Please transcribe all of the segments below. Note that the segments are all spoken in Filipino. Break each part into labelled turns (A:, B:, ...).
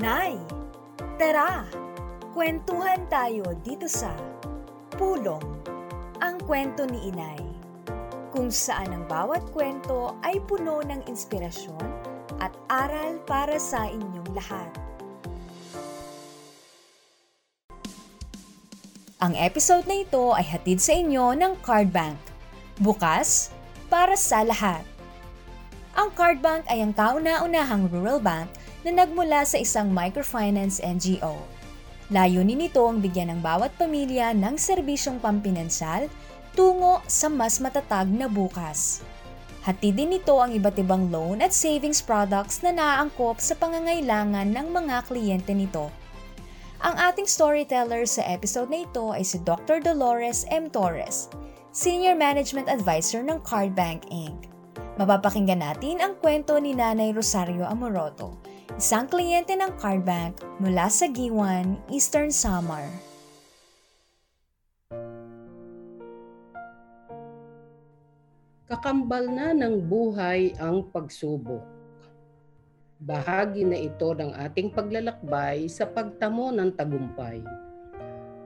A: Nay, tara! Kwentuhan tayo dito sa Pulong, ang kwento ni Inay. Kung saan ang bawat kwento ay puno ng inspirasyon at aral para sa inyong lahat. Ang episode na ito ay hatid sa inyo ng Card Bank. Bukas para sa lahat. Ang Card Bank ay ang kauna-unahang rural bank na nagmula sa isang microfinance NGO. Layunin nito ang bigyan ng bawat pamilya ng serbisyong pampinansyal tungo sa mas matatag na bukas. Hatid din nito ang iba't ibang loan at savings products na naaangkop sa pangangailangan ng mga kliyente nito. Ang ating storyteller sa episode na ito ay si Dr. Dolores M. Torres, Senior Management Advisor ng Card Bank Inc. Mapapakinggan natin ang kwento ni Nanay Rosario Amoroto, isang kliyente ng Card Bank mula sa Giwan, Eastern Samar.
B: Kakambal na ng buhay ang pagsubok. Bahagi na ito ng ating paglalakbay sa pagtamo ng tagumpay.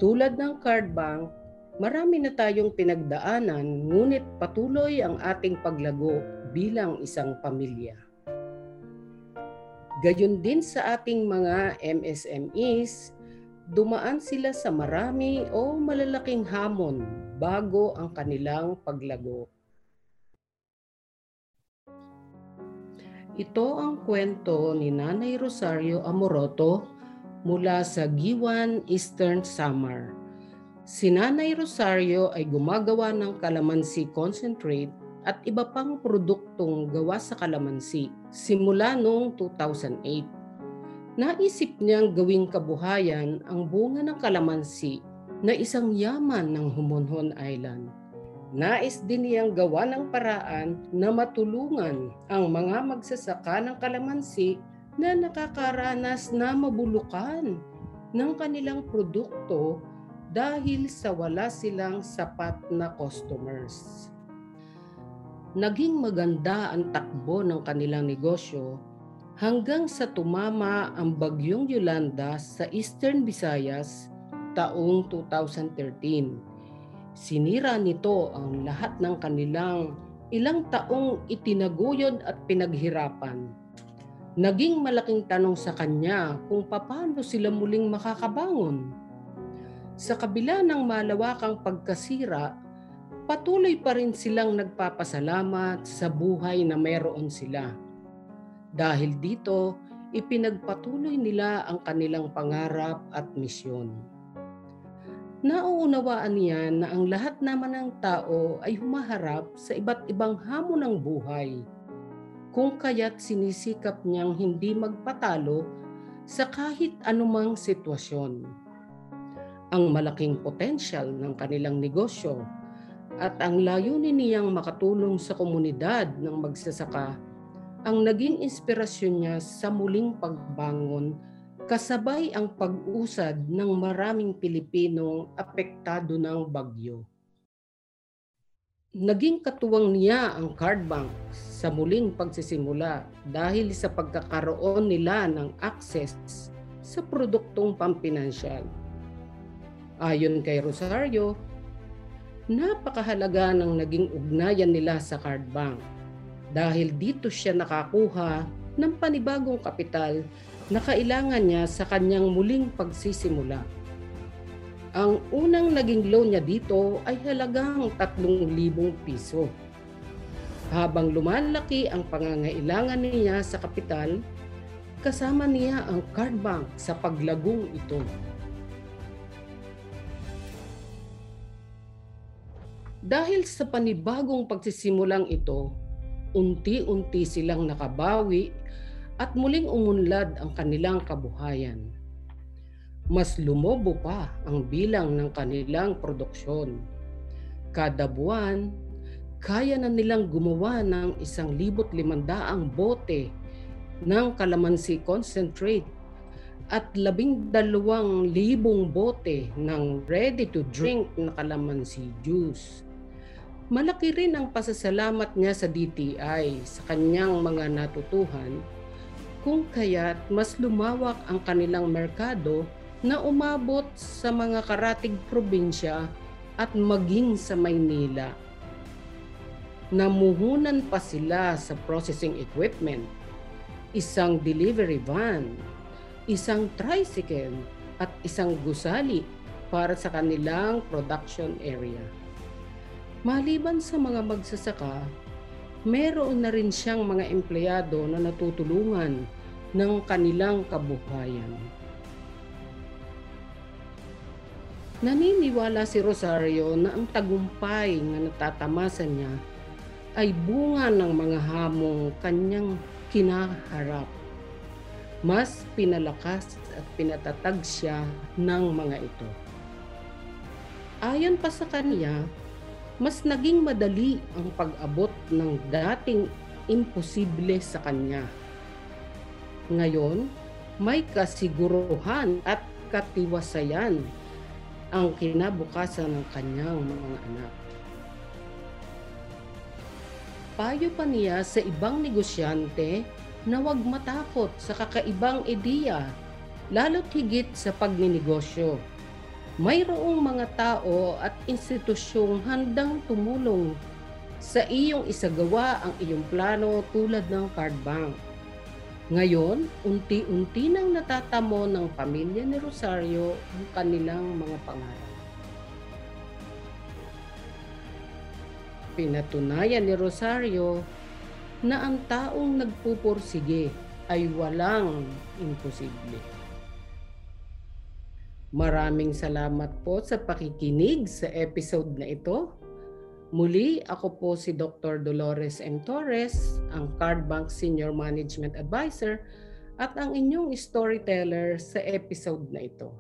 B: Tulad ng card bank, marami na tayong pinagdaanan ngunit patuloy ang ating paglago bilang isang pamilya. Gayon din sa ating mga MSMEs, dumaan sila sa marami o malalaking hamon bago ang kanilang paglago. Ito ang kwento ni Nanay Rosario Amoroto mula sa Giwan, Eastern Samar. Si Nanay Rosario ay gumagawa ng kalamansi concentrate at iba pang produktong gawa sa kalamansi simula noong 2008. Naisip niyang gawing kabuhayan ang bunga ng kalamansi na isang yaman ng Humonhon Island. Nais din niyang gawa ng paraan na matulungan ang mga magsasaka ng kalamansi na nakakaranas na mabulukan ng kanilang produkto dahil sa wala silang sapat na customers naging maganda ang takbo ng kanilang negosyo hanggang sa tumama ang bagyong Yolanda sa Eastern Visayas taong 2013. Sinira nito ang lahat ng kanilang ilang taong itinaguyod at pinaghirapan. Naging malaking tanong sa kanya kung paano sila muling makakabangon. Sa kabila ng malawakang pagkasira patuloy pa rin silang nagpapasalamat sa buhay na meron sila. Dahil dito, ipinagpatuloy nila ang kanilang pangarap at misyon. Nauunawaan niya na ang lahat naman ng tao ay humaharap sa iba't ibang hamon ng buhay. Kung kaya't sinisikap niyang hindi magpatalo sa kahit anumang sitwasyon. Ang malaking potensyal ng kanilang negosyo at ang layunin niyang makatulong sa komunidad ng magsasaka ang naging inspirasyon niya sa muling pagbangon kasabay ang pag-usad ng maraming Pilipinong apektado ng bagyo. Naging katuwang niya ang card bank sa muling pagsisimula dahil sa pagkakaroon nila ng access sa produktong pampinansyal. Ayon kay Rosario, napakahalaga ng naging ugnayan nila sa card bank dahil dito siya nakakuha ng panibagong kapital na kailangan niya sa kanyang muling pagsisimula. Ang unang naging loan niya dito ay halagang 3,000 piso. Habang lumalaki ang pangangailangan niya sa kapital, kasama niya ang card bank sa paglagong ito. Dahil sa panibagong pagsisimulang ito, unti-unti silang nakabawi at muling umunlad ang kanilang kabuhayan. Mas lumobo pa ang bilang ng kanilang produksyon. Kada buwan, kaya na nilang gumawa ng isang libot limandaang bote ng kalamansi concentrate at labing dalawang libong bote ng ready-to-drink na kalamansi juice. Malaki rin ang pasasalamat niya sa DTI sa kanyang mga natutuhan kung kaya't mas lumawak ang kanilang merkado na umabot sa mga karatig probinsya at maging sa Maynila. Namuhunan pa sila sa processing equipment, isang delivery van, isang tricycle at isang gusali para sa kanilang production area. Maliban sa mga magsasaka, meron na rin siyang mga empleyado na natutulungan ng kanilang kabuhayan. Naniniwala si Rosario na ang tagumpay na natatamasan niya ay bunga ng mga hamong kanyang kinaharap. Mas pinalakas at pinatatag siya ng mga ito. Ayon pa sa kanya, mas naging madali ang pag-abot ng dating imposible sa kanya. Ngayon, may kasiguruhan at katiwasayan ang kinabukasan ng kanyang mga anak. Payo pa niya sa ibang negosyante na huwag matakot sa kakaibang ideya, lalo't higit sa pagninegosyo. Mayroong mga tao at institusyong handang tumulong sa iyong isagawa ang iyong plano tulad ng card bank. Ngayon, unti-unti nang natatamo ng pamilya ni Rosario ang kanilang mga pangarap. Pinatunayan ni Rosario na ang taong nagpupursige ay walang imposible. Maraming salamat po sa pakikinig sa episode na ito. Muli, ako po si Dr. Dolores M. Torres, ang Cardbank Senior Management Advisor at ang inyong storyteller sa episode na ito.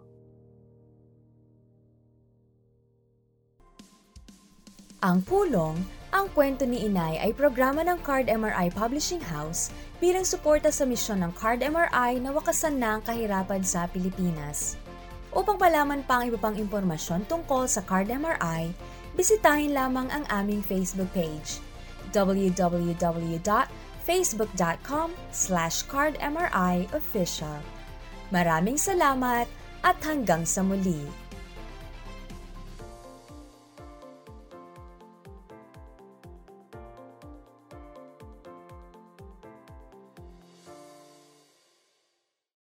A: Ang Pulong, ang kwento ni Inay ay programa ng Card MRI Publishing House bilang suporta sa misyon ng Card MRI na wakasan na ang kahirapan sa Pilipinas. Upang palaman pa ang iba pang impormasyon tungkol sa Card MRI, bisitahin lamang ang aming Facebook page www.facebook.com slash cardmriofficial. Maraming salamat at hanggang sa muli!